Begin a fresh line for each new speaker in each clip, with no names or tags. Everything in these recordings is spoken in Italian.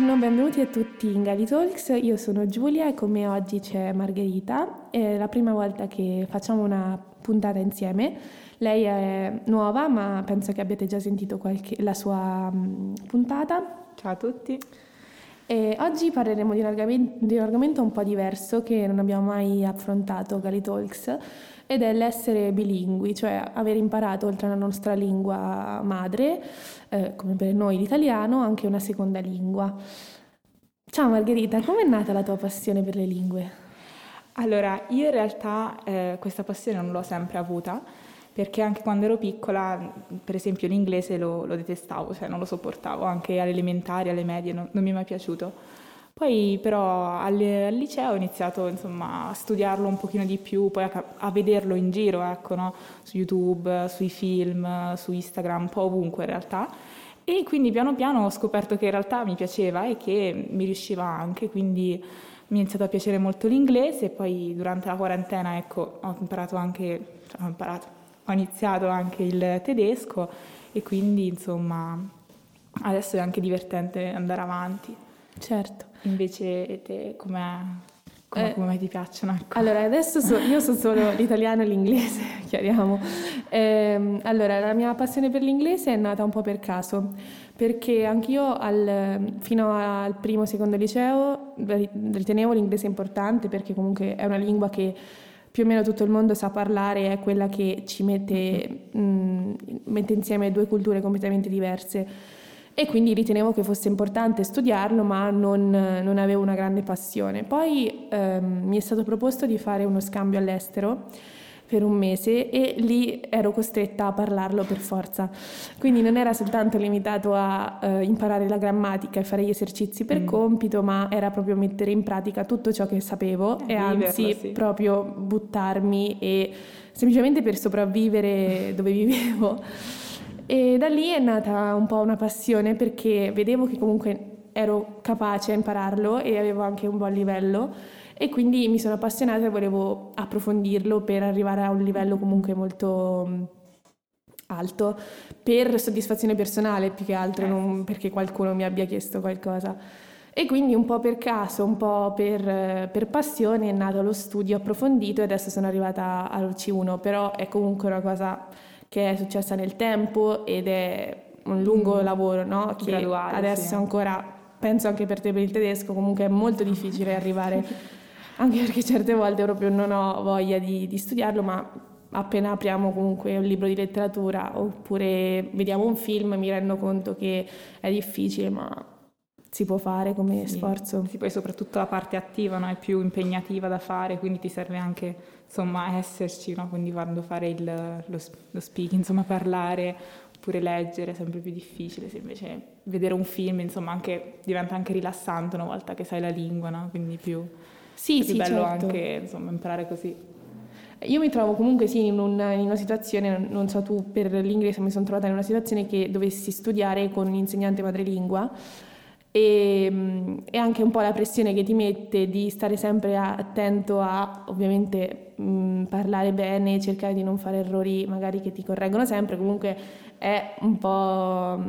Buongiorno, benvenuti a tutti in Gali Talks. Io sono Giulia e con me oggi c'è Margherita. È la prima volta che facciamo una puntata insieme. Lei è nuova, ma penso che abbiate già sentito qualche, la sua um, puntata.
Ciao a tutti.
E oggi parleremo di un, argomento, di un argomento un po' diverso che non abbiamo mai affrontato Gali Talks ed è l'essere bilingui, cioè aver imparato oltre alla nostra lingua madre, eh, come per noi l'italiano, anche una seconda lingua. Ciao Margherita, com'è nata la tua passione per le lingue?
Allora, io in realtà eh, questa passione non l'ho sempre avuta, perché anche quando ero piccola, per esempio l'inglese lo, lo detestavo, cioè non lo sopportavo, anche alle elementari, alle medie, non, non mi è mai piaciuto. Poi però al, al liceo ho iniziato insomma, a studiarlo un pochino di più, poi a, a vederlo in giro, ecco, no? su YouTube, sui film, su Instagram, un po' ovunque in realtà. E quindi piano piano ho scoperto che in realtà mi piaceva e che mi riusciva anche, quindi mi è iniziato a piacere molto l'inglese e poi durante la quarantena ecco, ho imparato anche, cioè, ho, imparato, ho iniziato anche il tedesco e quindi insomma adesso è anche divertente andare avanti.
Certo.
Invece te come come, eh, come ti piacciono? Ecco.
Allora, adesso so, io so solo l'italiano e l'inglese, chiariamo. Eh, allora, la mia passione per l'inglese è nata un po' per caso, perché anch'io al, fino al primo secondo liceo ritenevo l'inglese importante perché comunque è una lingua che più o meno tutto il mondo sa parlare, è quella che ci mette, mh, mm, mette insieme due culture completamente diverse e quindi ritenevo che fosse importante studiarlo, ma non, non avevo una grande passione. Poi ehm, mi è stato proposto di fare uno scambio all'estero per un mese e lì ero costretta a parlarlo per forza. Quindi non era soltanto limitato a uh, imparare la grammatica e fare gli esercizi per mm. compito, ma era proprio mettere in pratica tutto ciò che sapevo eh, e anzi sì. proprio buttarmi e semplicemente per sopravvivere dove vivevo. E da lì è nata un po' una passione perché vedevo che comunque ero capace a impararlo e avevo anche un buon livello e quindi mi sono appassionata e volevo approfondirlo per arrivare a un livello comunque molto mm, alto per soddisfazione personale più che altro, non perché qualcuno mi abbia chiesto qualcosa. E quindi un po' per caso, un po' per, per, passione è nato lo studio approfondito e adesso sono arrivata al C1, però è comunque una cosa che è successa nel tempo ed è un lungo mm. lavoro, no? Che Graduale, adesso sì. ancora, penso anche per te per il tedesco, comunque è molto difficile arrivare, anche perché certe volte proprio non ho voglia di, di studiarlo, ma appena apriamo comunque un libro di letteratura oppure vediamo un film mi rendo conto che è difficile, ma si può fare come sforzo.
Sì, poi soprattutto la parte attiva no? è più impegnativa da fare, quindi ti serve anche insomma esserci, no? quindi quando fare il, lo, lo speaking, insomma parlare oppure leggere è sempre più difficile, se invece vedere un film insomma anche, diventa anche rilassante una volta che sai la lingua, no? quindi più,
sì,
più
sì,
bello
certo.
anche insomma imparare così.
Io mi trovo comunque sì in una, in una, situazione, non so tu per l'inglese mi sono trovata in una situazione che dovessi studiare con un insegnante madrelingua e, e, anche un po' la pressione che ti mette di stare sempre attento a ovviamente mh, parlare bene, cercare di non fare errori magari che ti correggono sempre, comunque è un po'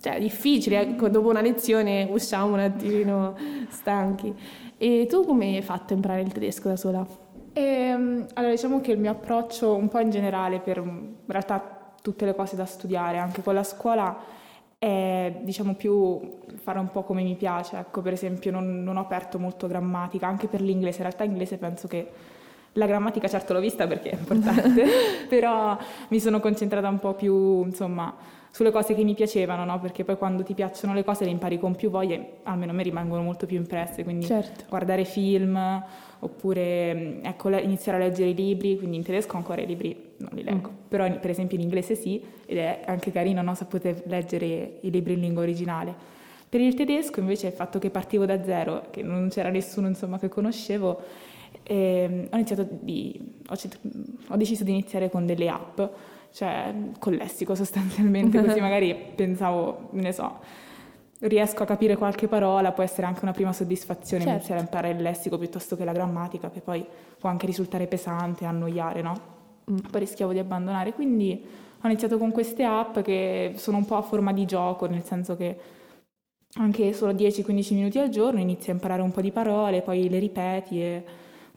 cioè, difficile, ecco, dopo una lezione usciamo un attimino stanchi. E tu come hai fatto a imparare il tedesco da sola?
E, ehm, allora diciamo che il mio approccio un po' in generale per in realtà tutte le cose da studiare, anche con la scuola, è diciamo più fare un po' come mi piace, ecco per esempio non, non ho aperto molto grammatica, anche per l'inglese, in realtà inglese penso che la grammatica certo l'ho vista perché è importante, però mi sono concentrata un po' più insomma sulle cose che mi piacevano, no? perché poi quando ti piacciono le cose le impari con più voglia, almeno a me rimangono molto più impresse, quindi
certo.
guardare film oppure ecco, iniziare a leggere i libri, quindi in tedesco ancora i libri non li leggo, mm. però per esempio in inglese sì, ed è anche carino no? poter leggere i libri in lingua originale. Per il tedesco invece il fatto che partivo da zero, che non c'era nessuno insomma, che conoscevo, eh, ho, di, ho, ho deciso di iniziare con delle app cioè con lessico sostanzialmente, così magari pensavo, ne so, riesco a capire qualche parola, può essere anche una prima soddisfazione certo. iniziare a imparare il lessico piuttosto che la grammatica, che poi può anche risultare pesante, annoiare, no? Mm. Poi rischiavo di abbandonare, quindi ho iniziato con queste app che sono un po' a forma di gioco, nel senso che anche solo 10-15 minuti al giorno, inizi a imparare un po' di parole, poi le ripeti e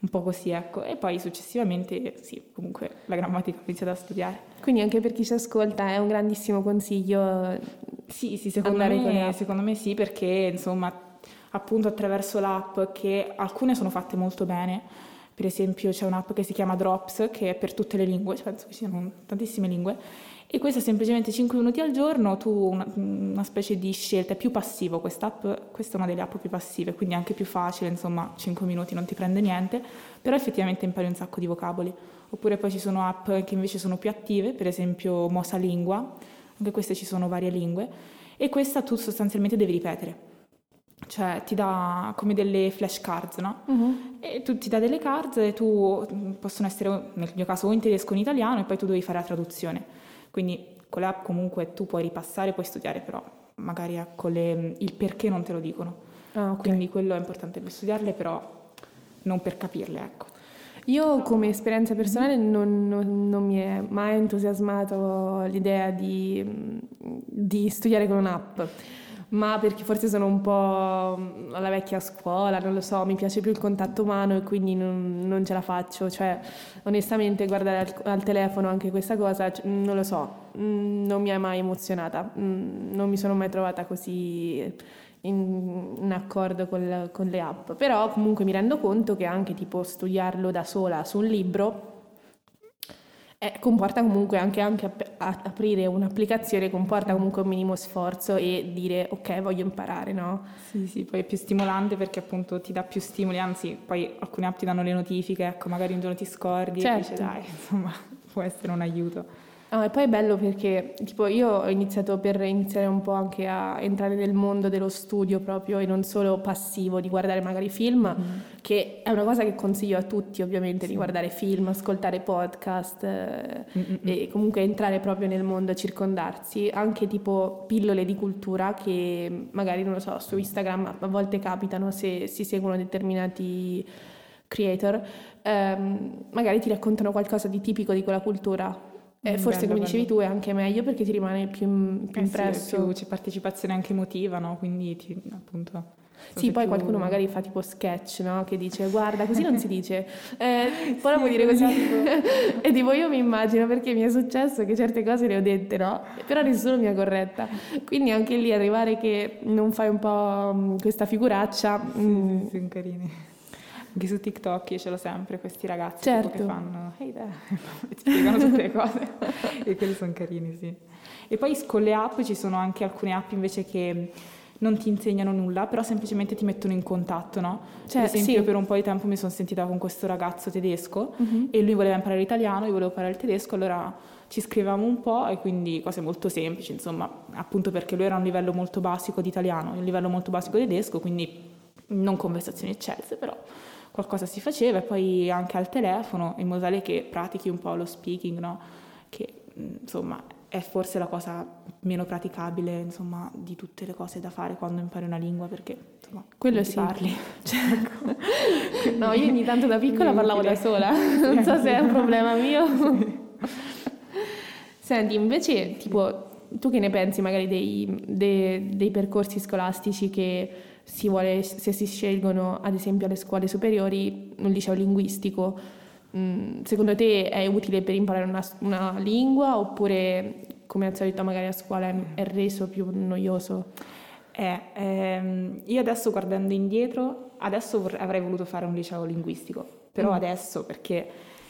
un po' così, ecco. E poi successivamente, sì, comunque la grammatica ho iniziato a studiare.
Quindi anche per chi ci ascolta è un grandissimo consiglio.
Sì, sì, secondo me, secondo me sì, perché insomma, appunto attraverso l'app che alcune sono fatte molto bene, per esempio c'è un'app che si chiama Drops che è per tutte le lingue, penso che ci siano tantissime lingue, e questo è semplicemente 5 minuti al giorno, tu una, una specie di scelta, è più passivo quest'app, questa è una delle app più passive, quindi anche più facile, insomma 5 minuti non ti prende niente, però effettivamente impari un sacco di vocaboli. Oppure poi ci sono app che invece sono più attive, per esempio Mosa Lingua, anche queste ci sono varie lingue, e questa tu sostanzialmente devi ripetere cioè ti dà come delle flashcards, no? Uh-huh. E tu ti dà delle cards e tu possono essere, nel mio caso, o in tedesco o in italiano e poi tu devi fare la traduzione. Quindi con l'app comunque tu puoi ripassare, puoi studiare, però magari ecco le, il perché non te lo dicono. Ah, okay. Quindi quello è importante per studiarle, però non per capirle, ecco.
Io come esperienza personale non, non, non mi è mai entusiasmato l'idea di, di studiare con un'app ma perché forse sono un po' alla vecchia scuola, non lo so, mi piace più il contatto umano e quindi non, non ce la faccio. Cioè, onestamente, guardare al, al, telefono anche questa cosa, non lo so, mm, non mi ha mai emozionata, mm, non mi sono mai trovata così in, in accordo con, con le app. Però comunque mi rendo conto che anche tipo studiarlo da sola su un libro eh, comporta comunque anche, anche ap- aprire un'applicazione comporta comunque un minimo sforzo e dire ok voglio imparare no?
Sì sì poi è più stimolante perché appunto ti dà più stimoli anzi poi alcune app ti danno le notifiche ecco magari un giorno ti scordi certo. e dici dai insomma può essere un aiuto
No, e poi è bello perché tipo io ho iniziato per iniziare un po' anche a entrare nel mondo dello studio proprio e non solo passivo di guardare magari film, mm. che è una cosa che consiglio a tutti ovviamente sì. di guardare film, ascoltare podcast eh, e comunque entrare proprio nel mondo, circondarsi, anche tipo pillole di cultura che magari non lo so, su Instagram a volte capitano se si seguono determinati creator, ehm, magari ti raccontano qualcosa di tipico di quella cultura eh, forse bello, come bello. dicevi tu è anche meglio perché ti rimane più, più eh impresso.
Sì, più, c'è partecipazione anche emotiva, no? Quindi ti, appunto...
Sì, poi più... qualcuno magari fa tipo sketch, no? Che dice guarda, così non si dice. Eh, poi sì, puoi dire così. Esatto. e tipo io mi immagino perché mi è successo che certe cose le ho dette, no? Però nessuno mi ha corretta. Quindi anche lì arrivare che non fai un po' mm, questa figuraccia...
Sì, mm, sì, sono carini. Anche su TikTok io ce l'ho sempre questi ragazzi certo. che fanno hey there, e ti spiegano tutte le cose e quelli sono carini, sì. E poi con le app ci sono anche alcune app invece che non ti insegnano nulla, però semplicemente ti mettono in contatto, no? Cioè, per esempio, sì. per un po' di tempo mi sono sentita con questo ragazzo tedesco uh-huh. e lui voleva imparare l'italiano, io volevo imparare il tedesco, allora ci scrivevamo un po' e quindi cose molto semplici, insomma, appunto perché lui era a un livello molto basico di italiano, un livello molto basico di tedesco, quindi non conversazioni eccelse, però qualcosa si faceva e poi anche al telefono in modo tale che pratichi un po' lo speaking, no? che insomma è forse la cosa meno praticabile insomma, di tutte le cose da fare quando impari una lingua perché insomma,
quello si parli. Certo. no, io ogni tanto da piccola parlavo da sola, non so se è un problema mio. Senti, invece, tipo, tu che ne pensi magari dei, dei, dei percorsi scolastici che si vuole, se si scelgono ad esempio alle scuole superiori un liceo linguistico, mm, secondo te è utile per imparare una, una lingua oppure come al solito magari a scuola è, è reso più noioso?
Eh, ehm, io adesso guardando indietro, adesso vorrei, avrei voluto fare un liceo linguistico, però mm. adesso perché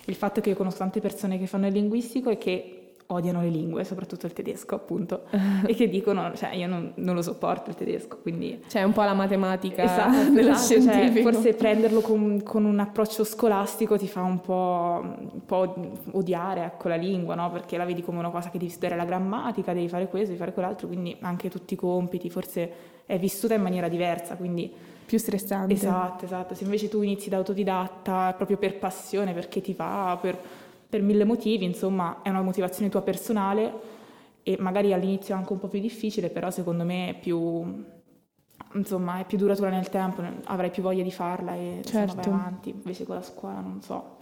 il fatto che io conosco tante persone che fanno il linguistico è che odiano le lingue, soprattutto il tedesco appunto, e che dicono, cioè io non, non, lo sopporto il tedesco, quindi...
Cioè un po' la matematica esatto, dello esatto, Cioè,
forse prenderlo con, con, un approccio scolastico ti fa un po', un po', odiare ecco, la lingua, no? Perché la vedi come una cosa che devi studiare la grammatica, devi fare questo, devi fare quell'altro, quindi anche tutti i compiti, forse è vissuta in maniera diversa, quindi...
Più stressante.
Esatto, esatto. Se invece tu inizi da autodidatta proprio per passione, perché ti va, per per mille motivi, insomma è una motivazione tua personale e magari all'inizio è anche un po' più difficile, però secondo me è più, insomma, è più duratura nel tempo, avrai più voglia di farla e certo. insomma, vai avanti, invece con la scuola non so.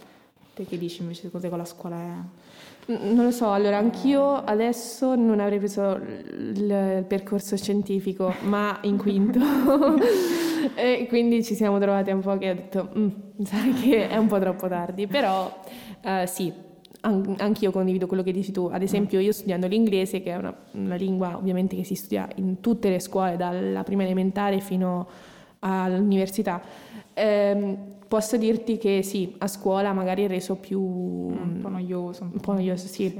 Te che dici invece cos'è con la scuola? È...
Non lo so, allora anch'io adesso non avrei preso il percorso scientifico, ma in quinto. e quindi ci siamo trovati un po' che ho detto, mm, sai che è un po' troppo tardi, però uh, sì, an- anch'io condivido quello che dici tu. Ad esempio io studiando l'inglese, che è una, una lingua ovviamente che si studia in tutte le scuole, dalla prima elementare fino all'università, ehm, posso dirti che sì, a scuola magari è reso più...
Un po' noioso.
Un po' noioso, sì. sì.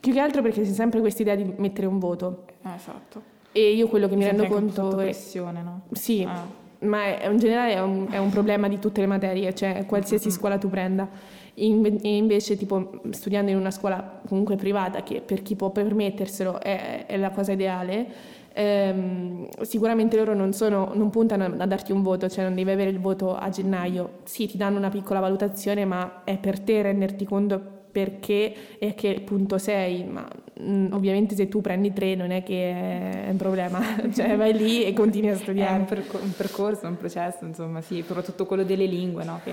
Più che altro perché c'è sempre questa idea di mettere un voto.
Eh, esatto.
E io quello che mi, rendo conto...
È pressione, no?
Sì, ah. Ma è, in generale è un, è un, problema di tutte le materie, cioè qualsiasi scuola tu prenda. In, invece, tipo, studiando in una scuola comunque privata, che per chi può permetterselo è, è la cosa ideale, ehm, sicuramente loro non, sono, non puntano a darti un voto, cioè non devi avere il voto a gennaio. Sì, ti danno una piccola valutazione, ma è per te renderti conto perché e a che punto sei, ma mh, ovviamente se tu prendi tre non è che è un problema, cioè vai lì e continui a studiare.
È un, percor- un percorso, un processo, insomma, sì, soprattutto quello delle lingue, no? che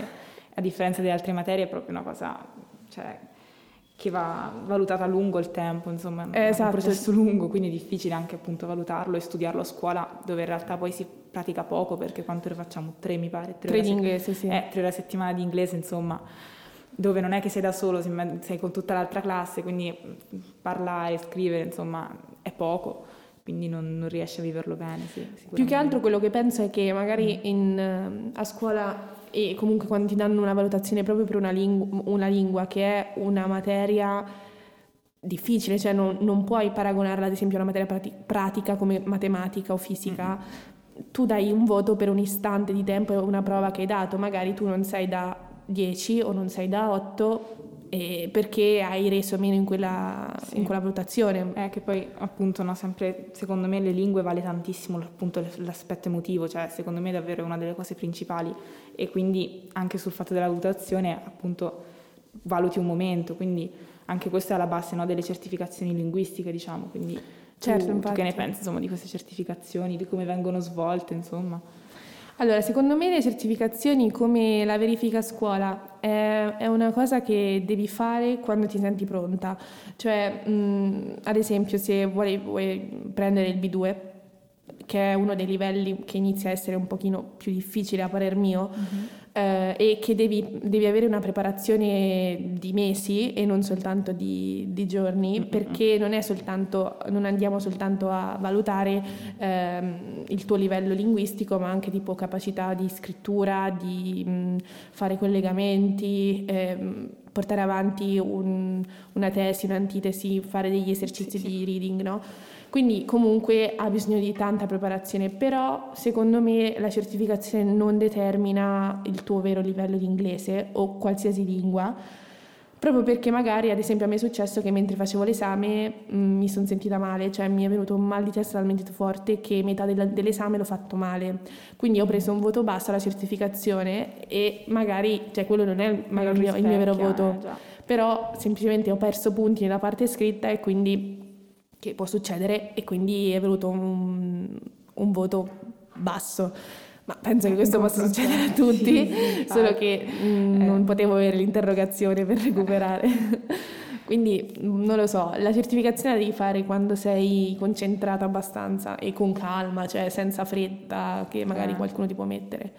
a differenza delle altre materie è proprio una cosa cioè, che va valutata a lungo il tempo, insomma, è esatto. un processo lungo, quindi è difficile anche appunto valutarlo e studiarlo a scuola dove in realtà poi si pratica poco perché quante ore facciamo? Tre mi pare.
Tre, tre di inglese, sì.
Eh, tre ore a settimana di inglese, insomma dove non è che sei da solo, sei con tutta l'altra classe, quindi parlare, scrivere, insomma, è poco, quindi non, non riesci a viverlo bene. Sì,
Più che altro quello che penso è che magari mm. in, a scuola e comunque quando ti danno una valutazione proprio per una, lingu- una lingua che è una materia difficile, cioè non, non, puoi paragonarla ad esempio a una materia prati- pratica come matematica o fisica, mm-hmm. tu dai un voto per un istante di tempo e una prova che hai dato, magari tu non sei da 10 o non sei da 8 eh, perché hai reso meno in quella, sì. in quella valutazione.
È che poi appunto no, sempre secondo me le lingue vale tantissimo appunto l'aspetto emotivo, cioè secondo me è davvero una delle cose principali e quindi anche sul fatto della valutazione appunto valuti un momento, quindi anche questa è alla base no, delle certificazioni linguistiche diciamo, quindi certo, tu, tu che ne pensi insomma, di queste certificazioni, di come vengono svolte insomma?
Allora, secondo me le certificazioni come la verifica a scuola è, è una cosa che devi fare quando ti senti pronta. Cioè, mh, ad esempio, se vuoi, vuoi prendere il B2, che è uno dei livelli che inizia a essere un pochino più difficile a parer mio, uh-huh eh, e che devi, devi, avere una preparazione di mesi e non soltanto di, di giorni, mm-hmm. perché non, soltanto, non, andiamo soltanto a valutare ehm, il tuo livello linguistico, ma anche tipo capacità di scrittura, di mh, fare collegamenti. Ehm, portare avanti un, una tesi, un'antitesi, fare degli esercizi sì, di sì. reading, no? Quindi comunque ha bisogno di tanta preparazione, però secondo me la certificazione non determina il tuo vero livello di inglese o qualsiasi lingua, proprio perché magari ad esempio a me è successo che mentre facevo l'esame mh, mm, mi sono sentita male, cioè mi è venuto un mal di testa talmente forte che metà della, dell'esame l'ho fatto male, quindi ho preso un voto basso alla certificazione e magari, cioè quello non è magari il mio, il mio vero voto, eh, però semplicemente ho perso punti nella parte scritta e quindi che può succedere e quindi è venuto un, un voto basso. Ma penso che questo possa succedere a tutti, sì, solo che mh, mm, eh. non potevo avere l'interrogazione per recuperare. Quindi non lo so, la certificazione la devi fare quando sei concentrata abbastanza e con calma, cioè senza fretta che magari eh. qualcuno ti può mettere.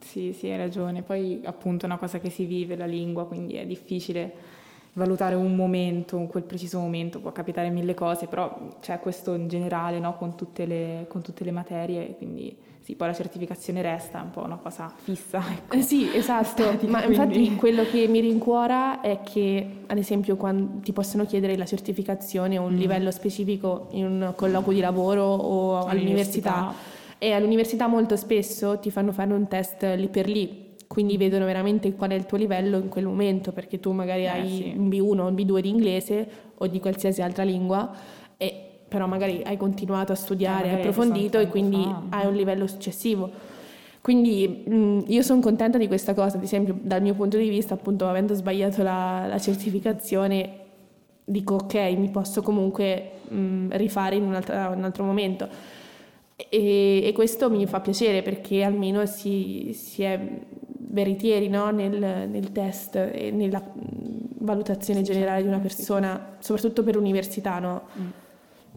Sì, sì, hai ragione. Poi appunto è una cosa che si vive la lingua, quindi è difficile valutare un momento, quel preciso momento, può capitare mille cose, però c'è questo in generale no? con, tutte le, con, tutte le, materie, quindi sì, poi la certificazione resta un po' una cosa fissa.
Ecco. Eh sì, esatto, Statica, ma quindi... infatti quello che mi rincuora è che ad esempio quando ti possono chiedere la certificazione o un mm. livello specifico in un colloquio di lavoro o all'università, all'università e all'università molto spesso ti fanno fare un test lì per lì quindi vedono veramente qual è il tuo livello in quel momento, perché tu magari eh, hai sì. un B1 o un B2 di inglese o di qualsiasi altra lingua, e, però magari hai continuato a studiare, eh, hai approfondito e quindi fa. hai un livello successivo. Quindi mh, io sono contenta di questa cosa, ad esempio dal mio punto di vista, appunto avendo sbagliato la, la certificazione, dico ok, mi posso comunque mh, rifare in un altro, un altro momento. E, e, questo mi fa piacere perché almeno si, si è veritieri no? nel, nel, test e nella valutazione generale di una persona, soprattutto per l'università. No? Mm.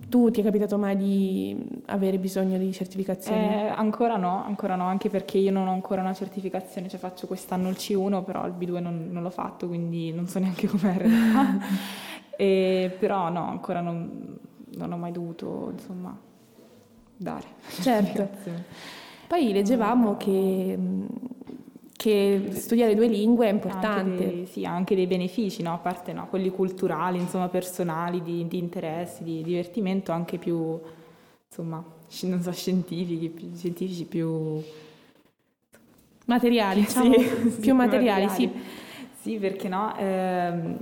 Tu ti è capitato mai di avere bisogno di certificazioni?
Eh, ancora no, ancora no, anche perché io non ho ancora una certificazione, cioè faccio quest'anno il C1, però il B2 non, non l'ho fatto, quindi non so neanche com'è e, però no, ancora non, non ho mai dovuto, insomma, dare.
Certo. Poi leggevamo che che studiare due lingue è importante.
Anche dei, sì, ha anche dei benefici, no? a parte no, quelli culturali, insomma, personali, di, di, interessi, di divertimento, anche più, insomma, non so, scientifici, più, scientifici più...
Materiali, diciamo, sì, più sì, materiali, materiali, sì.
Sì, perché no, ehm,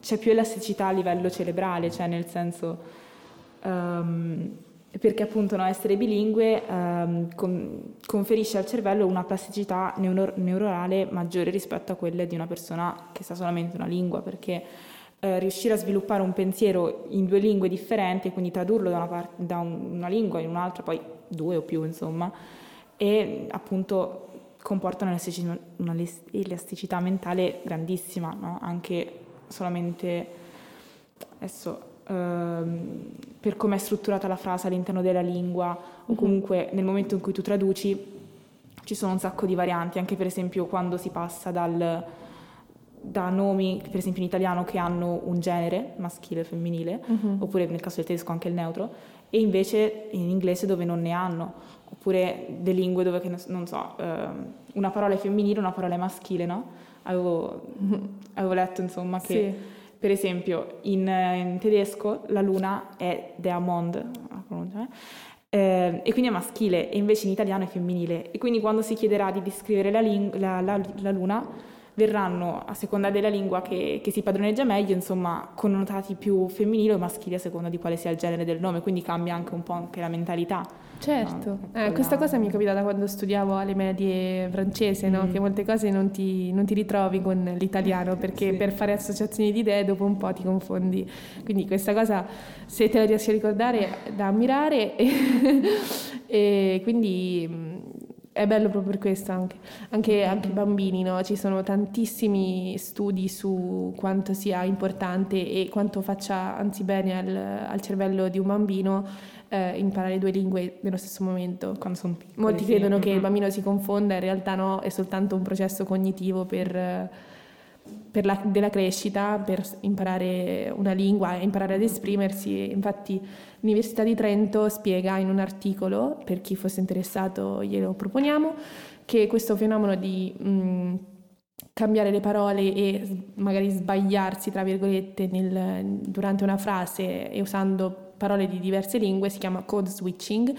c'è più elasticità a livello cerebrale, cioè nel senso... Um, perché appunto no, essere bilingue ehm, con, conferisce al cervello una plasticità neuro, neuronale maggiore rispetto a quelle di una persona che sa solamente una lingua, perché eh, riuscire a sviluppare un pensiero in due lingue differenti, quindi tradurlo da una, parte, da una lingua in un'altra, poi due o più insomma, e appunto comporta un'elasticità mentale grandissima, no? anche solamente adesso Ehm, per come è strutturata la frase all'interno della lingua o mhm. comunque nel momento in cui tu traduci ci sono un sacco di varianti, anche per esempio quando si passa dal, da nomi, per esempio in italiano, che hanno un genere, maschile o femminile, uh-huh. oppure nel caso del tedesco anche il neutro, e invece in inglese dove non ne hanno, oppure delle lingue dove, non so, uh, una parola è femminile, una parola è maschile, no? Avevo, avevo letto insomma che... Sì per esempio, in, in tedesco la luna è der Mond, eh? eh, e quindi è maschile, e invece in italiano è femminile. E quindi quando si chiederà di descrivere la, ling- la, la, la luna, verranno, a seconda della lingua che, che, si padroneggia meglio, insomma, connotati più femminili o maschili a seconda di quale sia il genere del nome, quindi cambia anche un po' anche la mentalità.
Certo, no? eh, questa cosa mi è capitata quando studiavo alle medie francese, no? mm. che molte cose non ti, non ti, ritrovi con l'italiano perché sì. per fare associazioni di idee dopo un po' ti confondi. Quindi questa cosa, se te la riesci a ricordare, da ammirare e, e quindi è bello proprio per questo anche, anche, anche i bambini, no? ci sono tantissimi studi su quanto sia importante e quanto faccia anzi bene al, al cervello di un bambino eh, imparare due lingue nello stesso momento.
Quando sono piccoli.
Molti credono sì. che il bambino si confonda, in realtà no, è soltanto un processo cognitivo per, per la, della crescita, per imparare una lingua e imparare ad esprimersi. Infatti l'Università di Trento spiega in un articolo, per chi fosse interessato glielo proponiamo, che questo fenomeno di... Mh, cambiare le parole e magari sbagliarsi, tra virgolette, nel, durante una frase e usando parole di diverse lingue si chiama code switching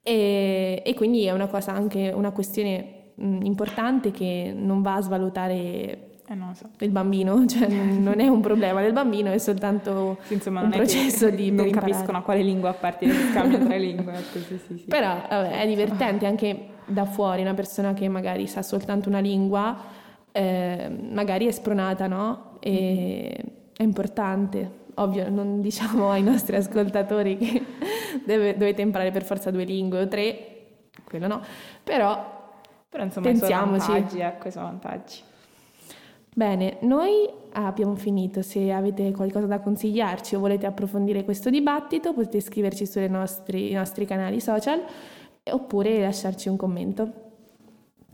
e, e quindi è una cosa anche una questione mh, importante che non va a svalutare
eh no, so.
il bambino, cioè non è un problema del bambino, è soltanto sì, insomma, un processo di
non capiscono a quale lingua appartiene il scambio tra lingue. Ecco, sì, sì,
Però vabbè, è divertente anche da fuori, una persona che magari sa soltanto una lingua, eh, magari è spronata, no? E mm-hmm. è importante. Ovvio, non diciamo ai nostri ascoltatori che deve, dovete imparare per forza due lingue o tre, quello no, però,
però insomma, pensiamoci. Sono vantaggi, ecco, sono vantaggi.
Bene, noi abbiamo finito. Se avete qualcosa da consigliarci o volete approfondire questo dibattito, potete scriverci sui nostri, nostri canali social oppure lasciarci un commento.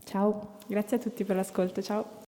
Ciao.
Grazie a tutti per l'ascolto, ciao.